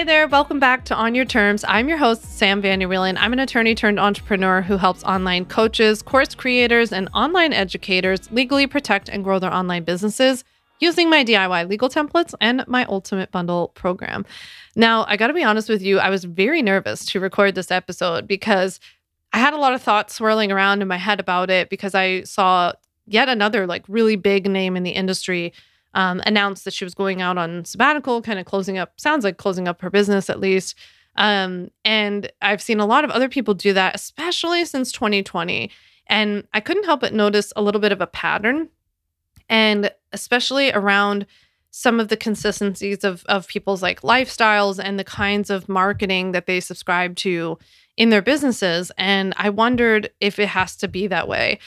Hey there, welcome back to On Your Terms. I'm your host, Sam Vanderwielen. I'm an attorney turned entrepreneur who helps online coaches, course creators, and online educators legally protect and grow their online businesses using my DIY legal templates and my Ultimate Bundle program. Now, I got to be honest with you, I was very nervous to record this episode because I had a lot of thoughts swirling around in my head about it because I saw yet another like really big name in the industry um, announced that she was going out on sabbatical, kind of closing up, sounds like closing up her business at least. Um, and I've seen a lot of other people do that, especially since 2020. And I couldn't help but notice a little bit of a pattern, and especially around some of the consistencies of, of people's like lifestyles and the kinds of marketing that they subscribe to in their businesses. And I wondered if it has to be that way.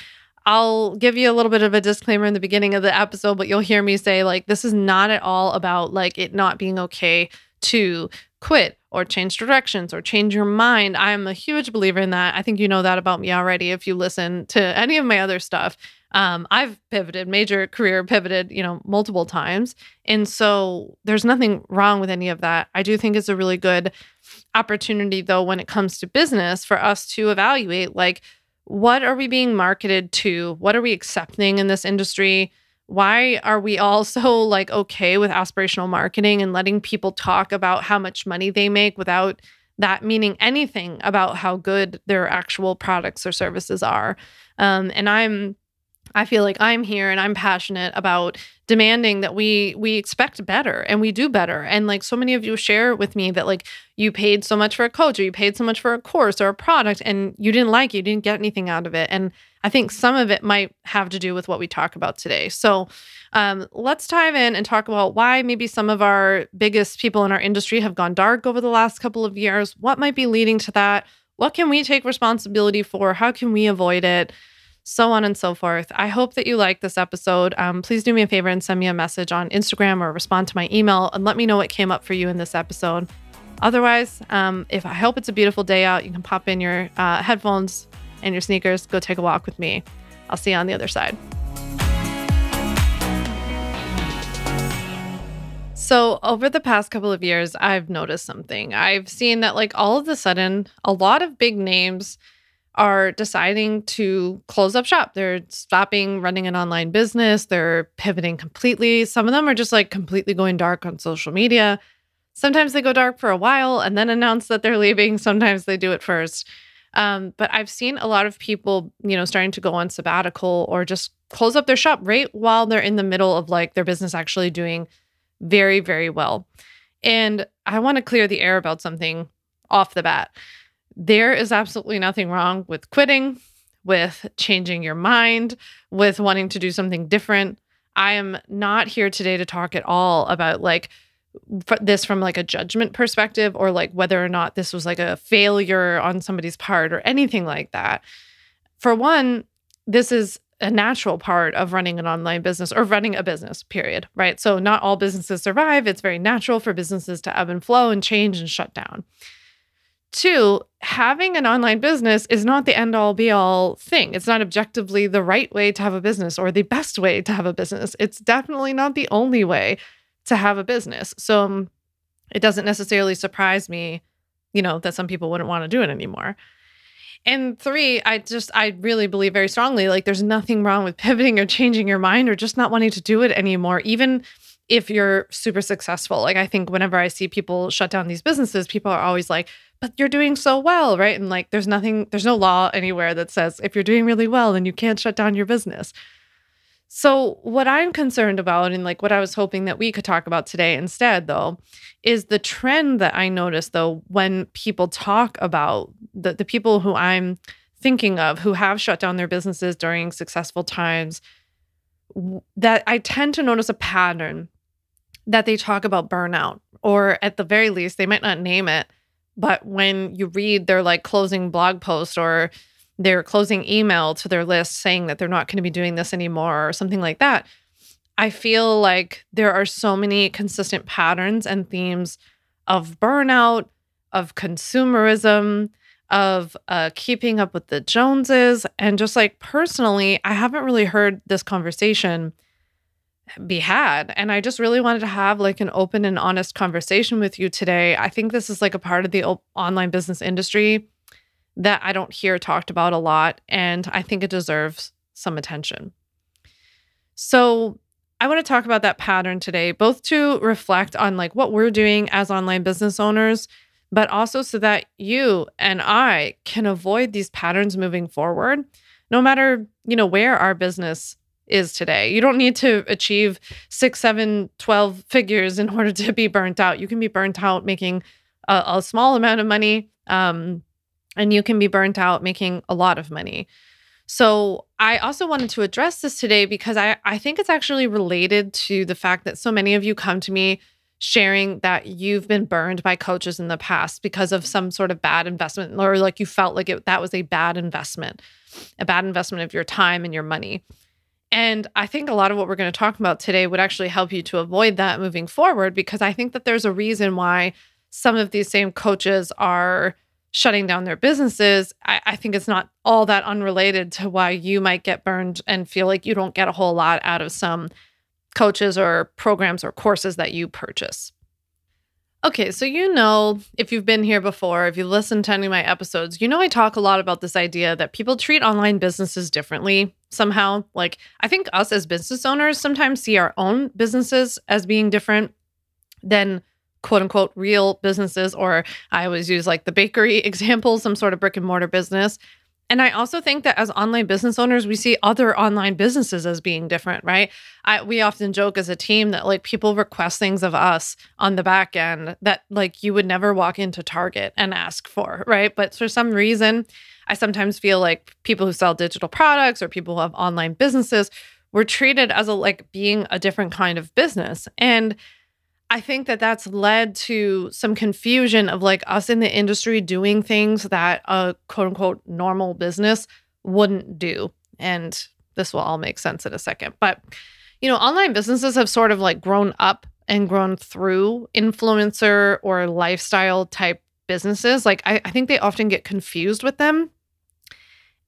I'll give you a little bit of a disclaimer in the beginning of the episode, but you'll hear me say, like, this is not at all about like it not being okay to quit or change directions or change your mind. I'm a huge believer in that. I think you know that about me already if you listen to any of my other stuff. Um, I've pivoted, major career pivoted, you know, multiple times. And so there's nothing wrong with any of that. I do think it's a really good opportunity, though, when it comes to business for us to evaluate like, what are we being marketed to? What are we accepting in this industry? Why are we all so like okay with aspirational marketing and letting people talk about how much money they make without that meaning anything about how good their actual products or services are? Um, and I'm I feel like I'm here and I'm passionate about demanding that we we expect better and we do better. And like so many of you share with me that like you paid so much for a coach or you paid so much for a course or a product and you didn't like it, you didn't get anything out of it. And I think some of it might have to do with what we talk about today. So um, let's dive in and talk about why maybe some of our biggest people in our industry have gone dark over the last couple of years. What might be leading to that? What can we take responsibility for? How can we avoid it? So on and so forth. I hope that you like this episode. Um, please do me a favor and send me a message on Instagram or respond to my email and let me know what came up for you in this episode. Otherwise, um, if I hope it's a beautiful day out, you can pop in your uh, headphones and your sneakers, go take a walk with me. I'll see you on the other side. So, over the past couple of years, I've noticed something. I've seen that, like, all of a sudden, a lot of big names are deciding to close up shop. They're stopping running an online business. They're pivoting completely. Some of them are just like completely going dark on social media. Sometimes they go dark for a while and then announce that they're leaving. Sometimes they do it first. Um, but I've seen a lot of people, you know, starting to go on sabbatical or just close up their shop right while they're in the middle of like their business actually doing very, very well. And I want to clear the air about something off the bat. There is absolutely nothing wrong with quitting, with changing your mind, with wanting to do something different. I am not here today to talk at all about like this from like a judgment perspective or like whether or not this was like a failure on somebody's part or anything like that. For one, this is a natural part of running an online business or running a business, period, right? So, not all businesses survive. It's very natural for businesses to ebb and flow and change and shut down. Two, having an online business is not the end all be all thing. It's not objectively the right way to have a business or the best way to have a business. It's definitely not the only way to have a business. So um, it doesn't necessarily surprise me, you know, that some people wouldn't want to do it anymore. And three, I just, I really believe very strongly like there's nothing wrong with pivoting or changing your mind or just not wanting to do it anymore. Even if you're super successful. Like I think whenever I see people shut down these businesses, people are always like, but you're doing so well, right? And like there's nothing, there's no law anywhere that says if you're doing really well, then you can't shut down your business. So, what I'm concerned about, and like what I was hoping that we could talk about today instead, though, is the trend that I notice, though, when people talk about the, the people who I'm thinking of who have shut down their businesses during successful times, that I tend to notice a pattern that they talk about burnout, or at the very least, they might not name it. But when you read their like closing blog post or their closing email to their list saying that they're not going to be doing this anymore or something like that, I feel like there are so many consistent patterns and themes of burnout, of consumerism, of uh, keeping up with the Joneses. And just like personally, I haven't really heard this conversation be had. And I just really wanted to have like an open and honest conversation with you today. I think this is like a part of the online business industry that I don't hear talked about a lot. And I think it deserves some attention. So, I want to talk about that pattern today, both to reflect on like what we're doing as online business owners, but also so that you and I can avoid these patterns moving forward, no matter, you know, where our business is today. You don't need to achieve six, seven, 12 figures in order to be burnt out. You can be burnt out making a, a small amount of money. Um, and you can be burnt out making a lot of money. So I also wanted to address this today because I, I think it's actually related to the fact that so many of you come to me sharing that you've been burned by coaches in the past because of some sort of bad investment or like you felt like it, that was a bad investment, a bad investment of your time and your money. And I think a lot of what we're going to talk about today would actually help you to avoid that moving forward because I think that there's a reason why some of these same coaches are shutting down their businesses, I, I, think it's not all that unrelated to why you might get burned and feel like you don't get a whole lot out of some coaches or programs or courses that you purchase. Okay, so you know, if you've been here before, if you've listened to any of my episodes, you know I talk a lot about this idea that people treat online businesses differently somehow. Like, I think us as business owners sometimes see our own businesses as being different than quote unquote real businesses, or I always use like the bakery example, some sort of brick and mortar business. And I also think that as online business owners, we see other online businesses as being different, right? I, we often joke as a team that like people request things of us on the back end that like you would never walk into Target and ask for, right? But for some reason, I sometimes feel like people who sell digital products or people who have online businesses were treated as a like being a different kind of business. And I think that that's led to some confusion of like us in the industry doing things that a quote unquote normal business wouldn't do. And this will all make sense in a second. But, you know, online businesses have sort of like grown up and grown through influencer or lifestyle type businesses. Like, I, I think they often get confused with them.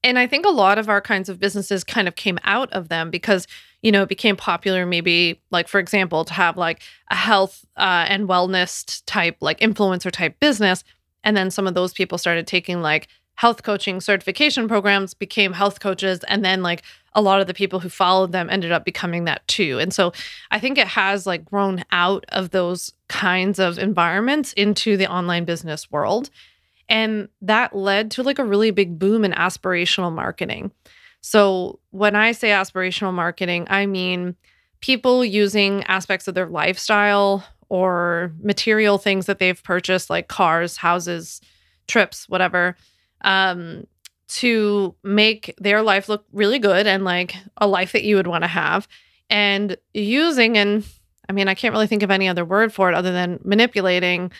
And I think a lot of our kinds of businesses kind of came out of them because you know, it became popular maybe like for example to have like a health uh, and wellness type like influencer type business. And then some of those people started taking like health coaching certification programs became health coaches. And then like a lot of the people who followed them ended up becoming that too. And so i think it has like grown out of those kinds of environments into the online business world. And that led to like a really big boom in aspirational marketing so, when I say aspirational marketing, I mean people using aspects of their lifestyle or material things that they've purchased, like cars, houses, trips, whatever, um, to make their life look really good and like a life that you would want to have. And using, and I mean, I can't really think of any other word for it other than manipulating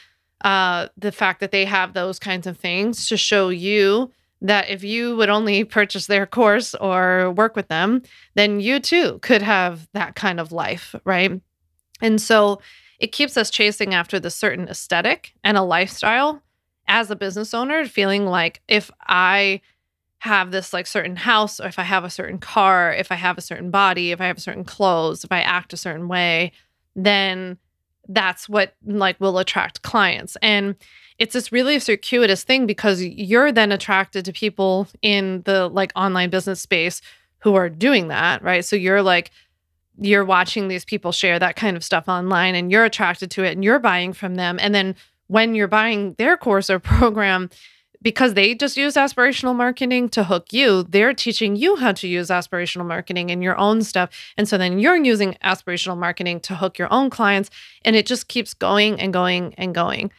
uh, the fact that they have those kinds of things to show you that if you would only purchase their course or work with them, then you too could have that kind of life, right? And so it keeps us chasing after the certain aesthetic and a lifestyle as a business owner, feeling like if I have this like certain house, or if I have a certain car, if I have a certain body, if I have certain clothes, if I act a certain way, then that's what like will attract clients. And it's this really circuitous thing because you're then attracted to people in the like online business space who are doing that, right? So you're like, you're watching these people share that kind of stuff online and you're attracted to it and you're buying from them. And then when you're buying their course or program, because they just use aspirational marketing to hook you, they're teaching you how to use aspirational marketing in your own stuff. And so then you're using aspirational marketing to hook your own clients. And it just keeps going and going and going.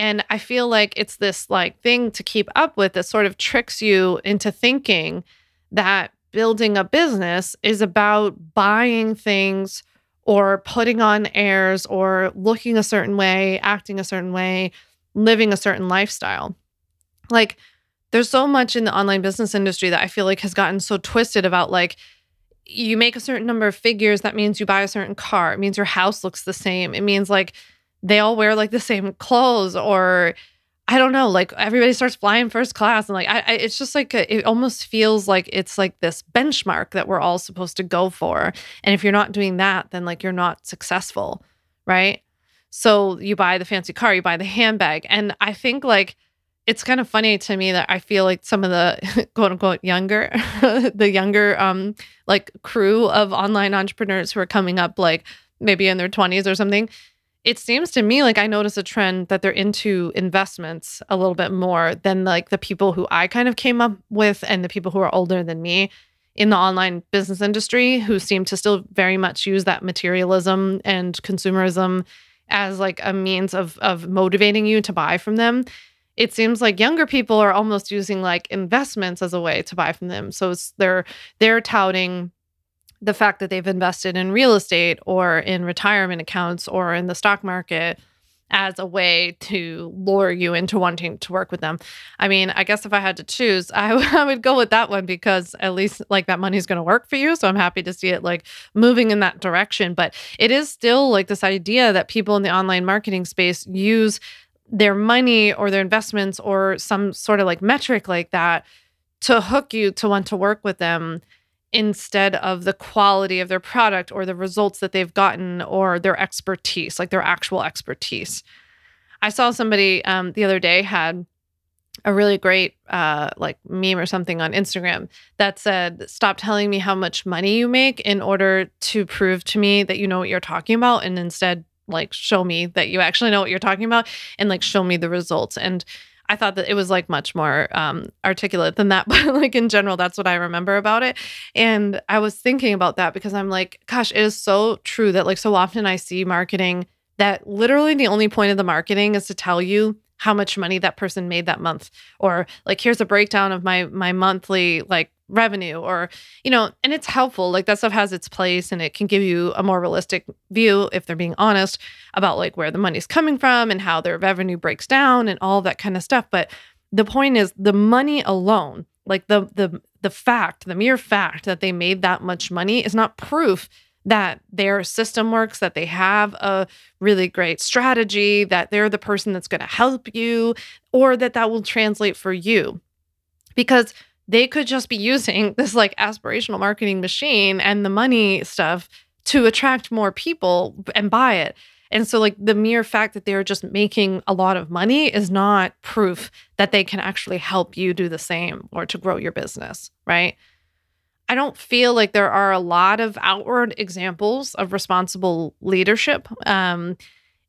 And I feel like it's this like thing to keep up with that sort of tricks you into thinking that building a business is about buying things or putting on airs or looking a certain way, acting a certain way, living a certain lifestyle. Like there's so much in the online business industry that I feel like has gotten so twisted about like you make a certain number of figures that means you buy a certain car. It means your house looks the same. It means like they all wear like the same clothes or I don't know, like everybody starts flying first class, and like I, I it's just like it almost feels like it's like this benchmark that we're all supposed to go for, and if you're not doing that, then like you're not successful, right? So you buy the fancy car, you buy the handbag, and I think like it's kind of funny to me that I feel like some of the quote unquote younger, the younger um like crew of online entrepreneurs who are coming up like maybe in their 20s or something it seems to me like I notice a trend that they're into investments a little bit more than like the people who I kind of came up with and the people who are older than me in the online business industry who seem to still very much use that materialism and consumerism as like a means of of motivating you to buy from them. It seems like younger people are almost using like investments as a way to buy from them. So they're they're touting the fact that they've invested in real estate or in retirement accounts or in the stock market as a way to lure you into wanting to work with them. I mean, I guess if I had to choose, I, would go with that one because at least like that money's going to work for you. So I'm happy to see it like moving in that direction. But it is still like this idea that people in the online marketing space use their money or their investments or some sort of like metric like that to hook you to want to work with them instead of the quality of their product or the results that they've gotten or their expertise, like their actual expertise. I saw somebody um, the other day had a really great uh, like meme or something on Instagram that said, "Stop telling me how much money you make in order to prove to me that you know what you're talking about, and instead like show me that you actually know what you're talking about, and like show me the results." And I thought that it was like much more um, articulate than that, but like in general, that's what I remember about it. And I was thinking about that because I'm like, gosh, it is so true that like so often I see marketing that literally the only point of the marketing is to tell you how much money that person made that month or like here's a breakdown of my my monthly like revenue or you know and it's helpful like that stuff has its place and it can give you a more realistic view if they're being honest about like where the money's coming from and how their revenue breaks down and all that kind of stuff but the point is the money alone like the the the fact the mere fact that they made that much money is not proof that their system works, that they have a really great strategy, that they're the person that's going to help you, or that that will translate for you. Because they could just be using this like aspirational marketing machine and the money stuff to attract more people and buy it. And so, like, the mere fact that they're just making a lot of money is not proof that they can actually help you do the same or to grow your business, right? I don't feel like there are a lot of outward examples of responsible leadership. Um,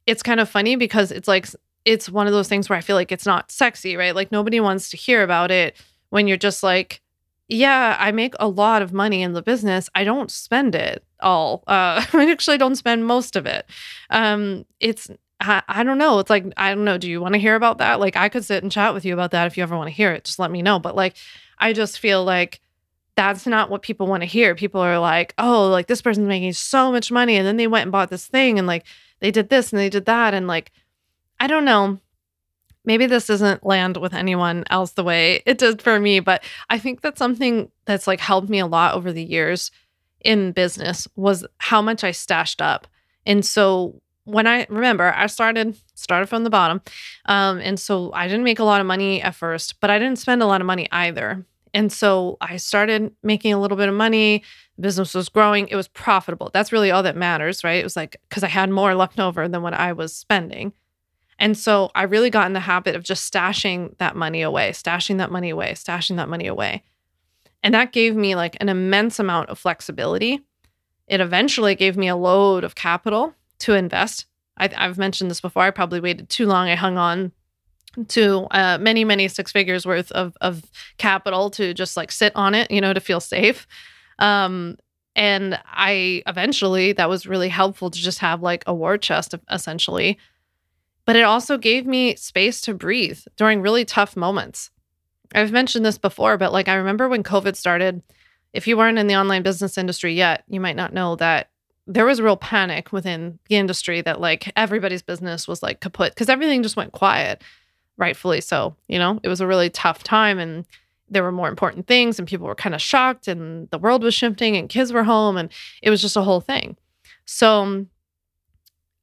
it's kind of funny because it's like, it's one of those things where I feel like it's not sexy, right? Like, nobody wants to hear about it when you're just like, yeah, I make a lot of money in the business. I don't spend it all. Uh, I actually don't spend most of it. Um, it's I, I don't know. It's like I don't know. Do you want to hear about that? Like I could sit and chat with you about that if you ever want to hear it. Just let me know. But like I just feel like that's not what people want to hear. People are like, oh, like this person's making so much money, and then they went and bought this thing, and like they did this and they did that, and like I don't know maybe this doesn't land with anyone else the way it did for me, but I think that's something that's like helped me a lot over the years in business was how much I stashed up. And so when I remember, I started started from the bottom, um, and so I didn't make a lot of money at first, but I didn't spend a lot of money either. And so I started making a little bit of money. Business was growing. It was profitable. That's really all that matters, right? It was like because I had more left over than what I was spending. And so I really got in the habit of just stashing that money away, stashing that money away, stashing that money away. And that gave me like an immense amount of flexibility. It eventually gave me a load of capital to invest. I, have mentioned this before. I probably waited too long. I hung on to uh, many, many six figures worth of, of capital to just like sit on it, you know, to feel safe. Um, and I eventually, that was really helpful to just have like a war chest essentially but it also gave me space to breathe during really tough moments. I've mentioned this before, but like I remember when COVID started, if you weren't in the online business industry yet, you might not know that there was real panic within the industry that like everybody's business was like kaput because everything just went quiet, rightfully so. You know, it was a really tough time and there were more important things and people were kind of shocked and the world was shifting and kids were home and it was just a whole thing. So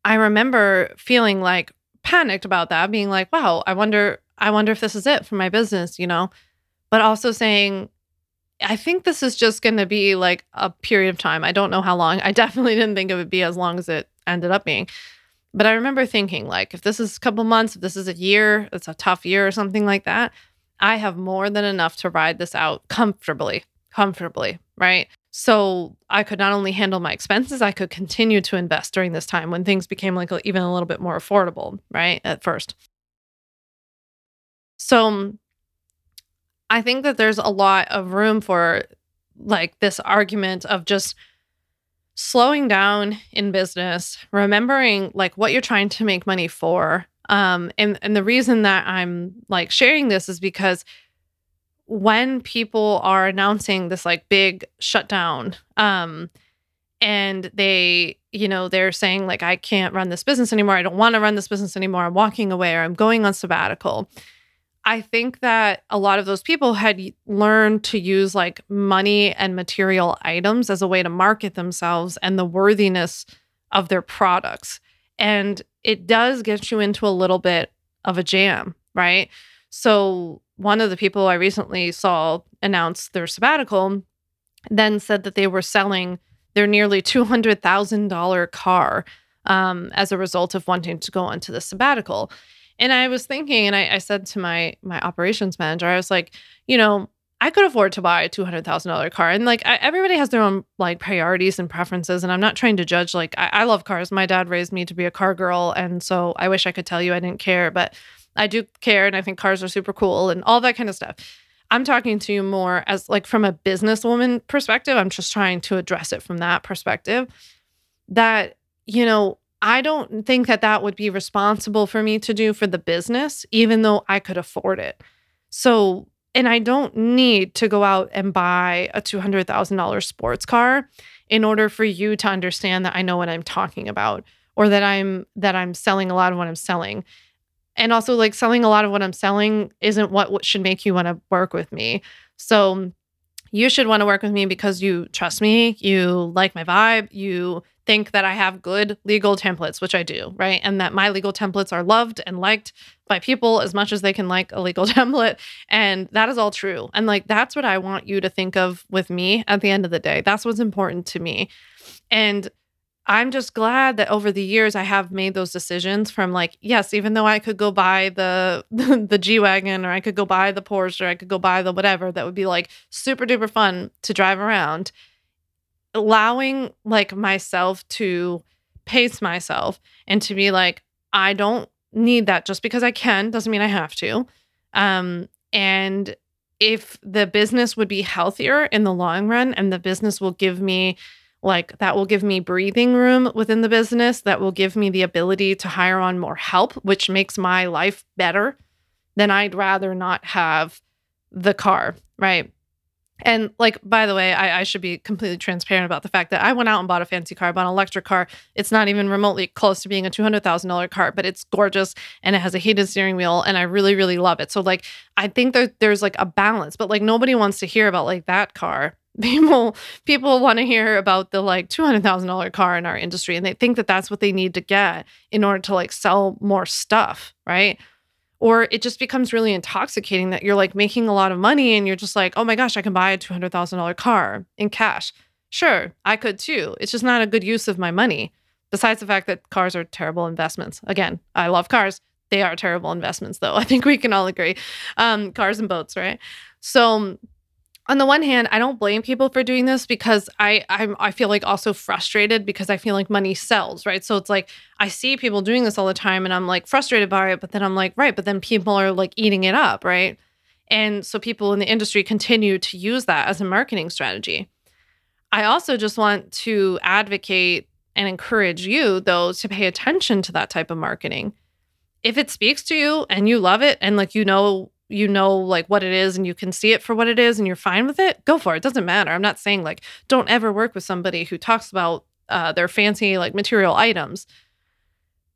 I remember feeling like panicked about that, being like, wow, I wonder I wonder if this is it for my business, you know? But also saying, I think this is just going to be like a period of time. I don't know how long. I definitely didn't think it would be as long as it ended up being. But I remember thinking, like, if this is a couple months, if this is a year, it's a tough year or something like that, I have more than enough to ride this out comfortably, comfortably, right? So I could not only handle my expenses, I could continue to invest during this time when things became like even a little bit more affordable, right? At first. So I think that there's a lot of room for like this argument of just slowing down in business, remembering like what you're trying to make money for. Um, and and the reason that I'm like sharing this is because when people are announcing this like big shutdown, um, and they, you know, they're saying like I can't run this business anymore. I don't want to run this business anymore. I'm walking away or I'm going on sabbatical. I think that a lot of those people had learned to use like money and material items as a way to market themselves and the worthiness of their products. And it does get you into a little bit of a jam, right? So, one of the people I recently saw announce their sabbatical then said that they were selling their nearly $200,000 car um, as a result of wanting to go into the sabbatical. And I was thinking, and I, I said to my my operations manager, I was like, you know, I could afford to buy a two hundred thousand dollar car, and like I, everybody has their own like priorities and preferences, and I'm not trying to judge. Like I, I love cars. My dad raised me to be a car girl, and so I wish I could tell you I didn't care, but I do care, and I think cars are super cool and all that kind of stuff. I'm talking to you more as like from a businesswoman perspective. I'm just trying to address it from that perspective. That you know I don't think that that would be responsible for me to do for the business, even though I could afford it. So, and I don't need to go out and buy a $200,000 sports car in order for you to understand that I know what I'm talking about or that I'm that I'm selling a lot of what I'm selling. And also like selling a lot of what I'm selling isn't what, should make you want to work with me. So, you should want to work with me because you trust me, you like my vibe, you think that I have good legal templates, which I do, right? And that my legal templates are loved and liked by people as much as they can like a legal template. And that is all true. And like, that's what I want you to think of with me at the end of the day. That's what's important to me. And I'm just glad that over the years I have made those decisions from like, yes, even though I could go buy the the, G Wagon or I could go buy the Porsche or I could go buy the whatever that would be like super duper fun to drive around allowing like myself to pace myself and to be like, I don't need that just because I can doesn't mean I have to. Um, and if the business would be healthier in the long run and the business will give me like that will give me breathing room within the business that will give me the ability to hire on more help which makes my life better then i'd rather not have the car right and like, by the way, I, I, should be completely transparent about the fact that I went out and bought a fancy car, I bought an electric car. It's not even remotely close to being a two hundred thousand dollar car, but it's gorgeous and it has a heated steering wheel, and I really, really love it. So like, I think there's like a balance, but like nobody wants to hear about like that car. People people want to hear about the like two hundred thousand dollar car in our industry, and they think that that's what they need to get in order to like sell more stuff, right? or it just becomes really intoxicating that you're like making a lot of money and you're just like, oh my gosh, I can buy a $200,000 car in cash. Sure, I could too. It's just not a good use of my money. Besides the fact that cars are terrible investments. Again, I love cars. They are terrible investments, though. I think we can all agree. Um, cars and boats, right? So, on the one hand, I don't blame people for doing this because I I'm, I feel like also frustrated because I feel like money sells, right? So it's like I see people doing this all the time and I'm like frustrated by it, but then I'm like, right, but then people are like eating it up, right? And so people in the industry continue to use that as a marketing strategy. I also just want to advocate and encourage you though to pay attention to that type of marketing. If it speaks to you and you love it and like you know you know like what it is and you can see it for what it is and you're fine with it, go for it. it doesn't matter. I'm not saying like don't ever work with somebody who talks about uh, their fancy like material items.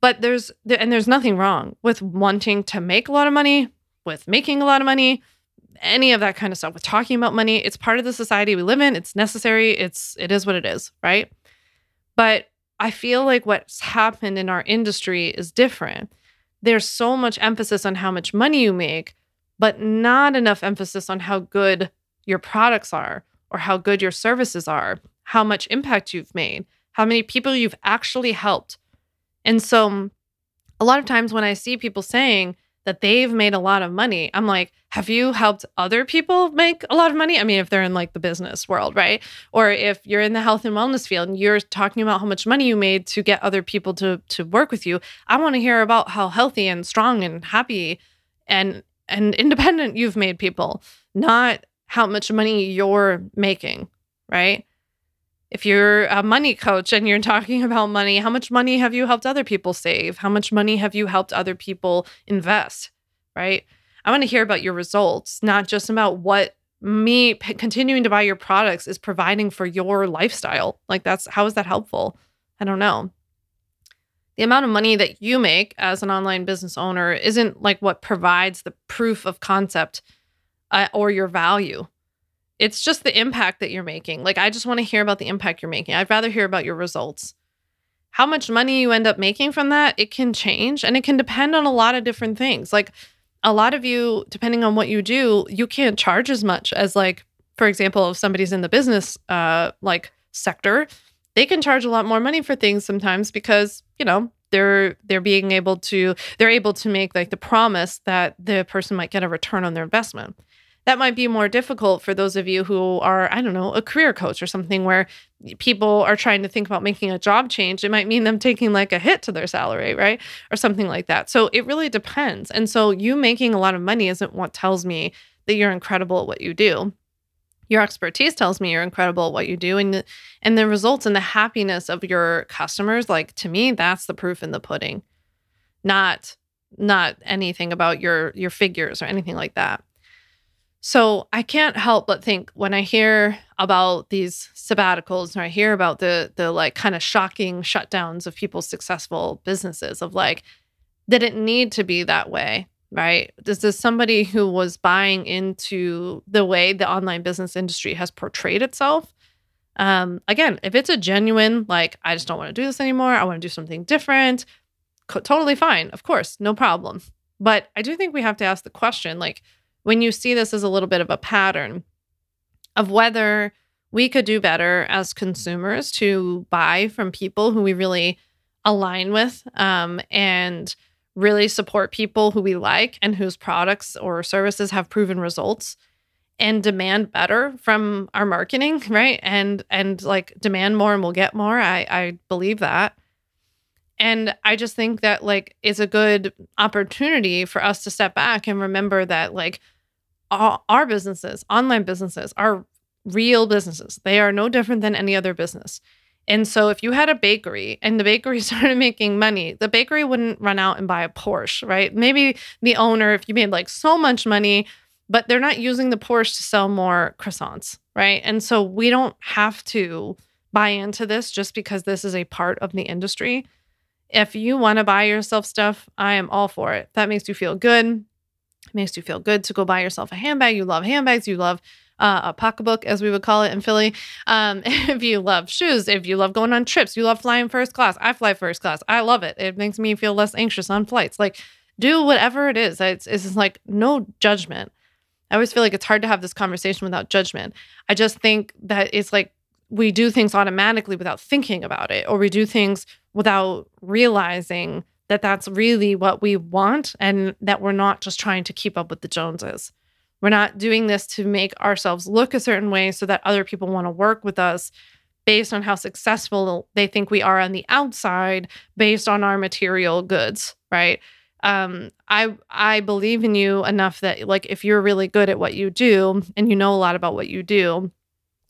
But there's and there's nothing wrong with wanting to make a lot of money, with making a lot of money, any of that kind of stuff. With talking about money, it's part of the society we live in. It's necessary. It's it is what it is, right? But I feel like what's happened in our industry is different there's so much emphasis on how much money you make, but not enough emphasis on how good your products are or how good your services are, how much impact you've made, how many people you've actually helped. And so, mm, a lot of times when I see people saying, that they've made a lot of money. I'm like, have you helped other people make a lot of money? I mean, if they're in like the business world, right? Or if you're in the health and wellness field and you're talking about how much money you made to get other people to to work with you, I want to hear about how healthy and strong and happy and and independent you've made people, not how much money you're making, right? if you're a money coach and you're talking about money, how much money have you helped other people save? How much money have you helped other people invest? Right? I want to hear about your results, not just about what me p- continuing to buy your products is providing for your lifestyle. Like, that's how is that helpful? I don't know. The amount of money that you make as an online business owner isn't like what provides the proof of concept uh, or your value it's just the impact that you're making. Like, I just want to hear about the impact you're making. I'd rather hear about your results. How much money you end up making from that, it can change and it can depend on a lot of different things. Like, a lot of you, depending on what you do, you can't charge as much as, like, for example, if somebody's in the business, uh, like, sector, they can charge a lot more money for things sometimes because, you know, they're they're being able to they're able to make like the promise that the person might get a return on their investment that might be more difficult for those of you who are, I don't know, a career coach or something where people are trying to think about making a job change. It might mean them taking like a hit to their salary, right? Or something like that. So it really depends. And so you making a lot of money isn't what tells me that you're incredible at what you do. Your expertise tells me you're incredible at what you do and the, and the results and the happiness of your customers like to me that's the proof in the pudding. Not not anything about your your figures or anything like that. So I can't help but think when I hear about these sabbaticals or I hear about the the like kind of shocking shutdowns of people's successful businesses of like did it need to be that way, right? This is somebody who was buying into the way the online business industry has portrayed itself? Um, again, if it's a genuine like I just don't want to do this anymore, I want to do something different, co- totally fine, of course, no problem. But I do think we have to ask the question like when you see this as a little bit of a pattern of whether we could do better as consumers to buy from people who we really align with um, and really support people who we like and whose products or services have proven results and demand better from our marketing right and and like demand more and we'll get more i i believe that and i just think that like it's a good opportunity for us to step back and remember that like our businesses, online businesses, are real businesses. They are no different than any other business. And so if you had a bakery and the bakery started making money, the bakery wouldn't run out and buy a Porsche, right? Maybe the owner, if you made like so much money, but they're not using the Porsche to sell more croissants, right? And so we don't have to buy into this just because this is a part of the industry. If you want to buy yourself stuff, I am all for it. That makes you feel good. It makes you feel good to go buy yourself a handbag. You love handbags. You love uh, a pocketbook, as we would call it in Philly. Um, if you love shoes, if you love going on trips, you love flying first class. I fly first class. I love it. It makes me feel less anxious on flights. Like, do whatever it is. It's, it's like no judgment. I always feel like it's hard to have this conversation without judgment. I just think that it's like we do things automatically without thinking about it, or we do things without realizing that that's really what we want and that we're not just trying to keep up with the Joneses. We're not doing this to make ourselves look a certain way so that other people want to work with us based on how successful they think we are on the outside based on our material goods, right? Um, I I believe in you enough that like if you're really good at what you do and you know a lot about what you do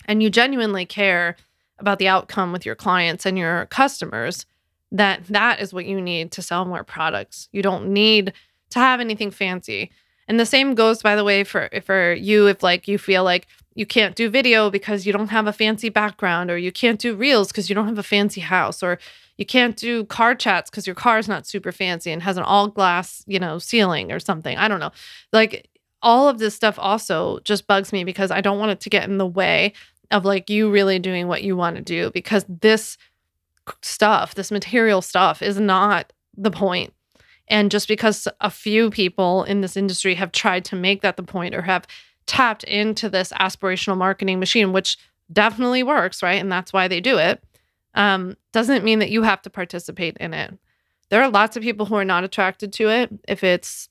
and you genuinely care about the outcome with your clients and your customers, that that is what you need to sell more products. You don't need to have anything fancy. And the same goes by the way for for you if like you feel like you can't do video because you don't have a fancy background or you can't do reels because you don't have a fancy house or you can't do car chats because your car is not super fancy and has an all glass, you know, ceiling or something. I don't know. Like all of this stuff also just bugs me because I don't want it to get in the way of like you really doing what you want to do because this stuff, this material stuff is not the point. And just because a few people in this industry have tried to make that the point or have tapped into this aspirational marketing machine, which definitely works, right? And that's why they do it, um, doesn't mean that you have to participate in it. There are lots of people who are not attracted to it. If it's,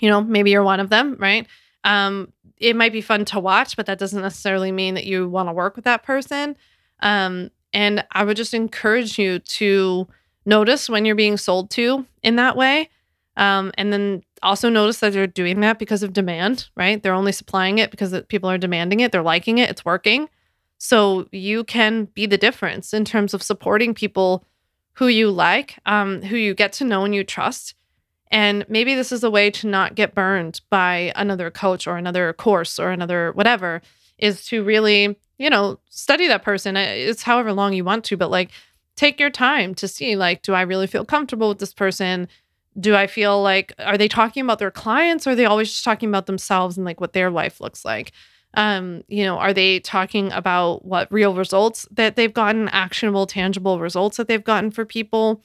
you know, maybe you're one of them, right? Um, it might be fun to watch, but that doesn't necessarily mean that you want to work with that person. Um, and I would just encourage you to notice when you're being sold to in that way. Um, and then also notice that they're doing that because of demand, right? They're only supplying it because people are demanding it, they're liking it, it's working. So you can be the difference in terms of supporting people who you like, um, who you get to know and you trust. And maybe this is a way to not get burned by another coach or another course or another whatever, is to really, you know, study that person. It's however long you want to, but like take your time to see, like, do I really feel comfortable with this person? do I feel like are they talking about their clients or are they always just talking about themselves and like what their life looks like? Um, you know, are they talking about what real results that they've gotten, actionable, tangible results that they've gotten for people?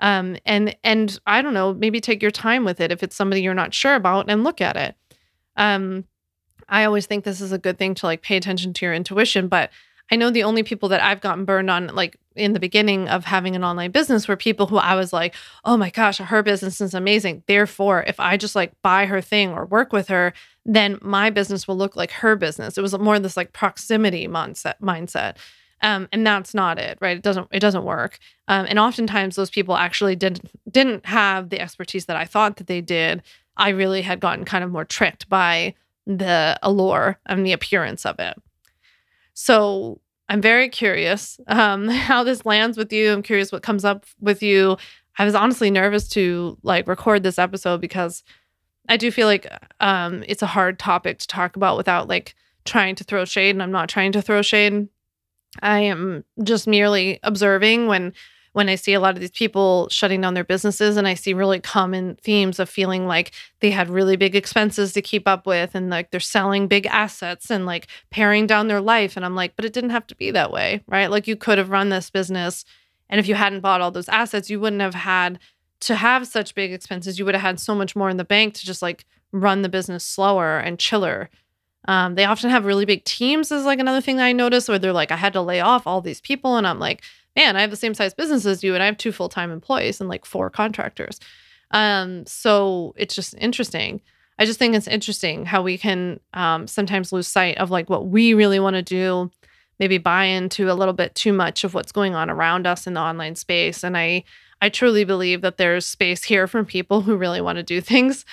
Um, and and I don't know, maybe take your time with it if it's somebody you're not sure about and look at it. Um, I always think this is a good thing to like pay attention to your intuition, but I know the only people that I've gotten burned on, like in the beginning of having an online business, were people who I was like, oh my gosh, her business is amazing. Therefore, if I just like buy her thing or work with her, then my business will look like her business. It was more this like proximity mindset mindset. Um, and that's not it, right? It doesn't it doesn't work. Um, and oftentimes those people actually didn't didn't have the expertise that I thought that they did. I really had gotten kind of more tricked by the allure and the appearance of it. So I'm very curious um, how this lands with you. I'm curious what comes up with you. I was honestly nervous to like record this episode because I do feel like um, it's a hard topic to talk about without like trying to throw shade. And I'm not trying to throw shade. I am just merely observing when when I see a lot of these people shutting down their businesses and I see really common themes of feeling like they had really big expenses to keep up with and like they're selling big assets and like paring down their life. And I'm like, but it didn't have to be that way, right? Like you could have run this business. And if you hadn't bought all those assets, you wouldn't have had to have such big expenses. You would have had so much more in the bank to just like run the business slower and chiller. Um, they often have really big teams, is like another thing that I noticed, where they're like, I had to lay off all these people. And I'm like, man, I have the same size business as you and I have two full time employees and like four contractors. Um, so it's just interesting. I just think it's interesting how we can um, sometimes lose sight of like what we really want to do, maybe buy into a little bit too much of what's going on around us in the online space. And I, I truly believe that there's space here from people who really want to do things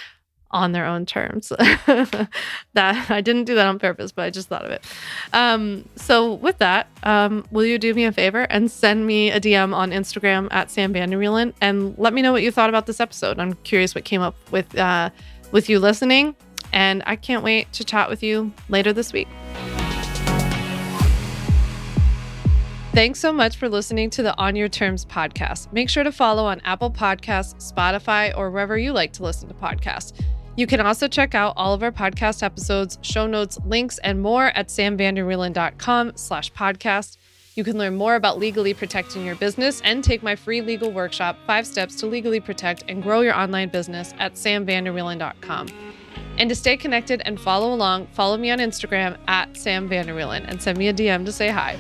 on their own terms. that I didn't do that on purpose, but I just thought of it. Um, so with that, um, will you do me a favor and send me a DM on Instagram at Sam Vanderwielen and let me know what you thought about this episode. I'm curious what came up with uh, with you listening, and I can't wait to chat with you later this week. Thanks so much for listening to the On Your Terms podcast. Make sure to follow on Apple Podcasts, Spotify, or wherever you like to listen to podcasts. You can also check out all of our podcast episodes, show notes, links, and more at samvanderwielen.com slash podcast. You can learn more about legally protecting your business and take my free legal workshop, Five Steps to Legally Protect and Grow Your Online Business at samvanderwielen.com. And to stay connected and follow along, follow me on Instagram at Sam and send me a DM to say hi.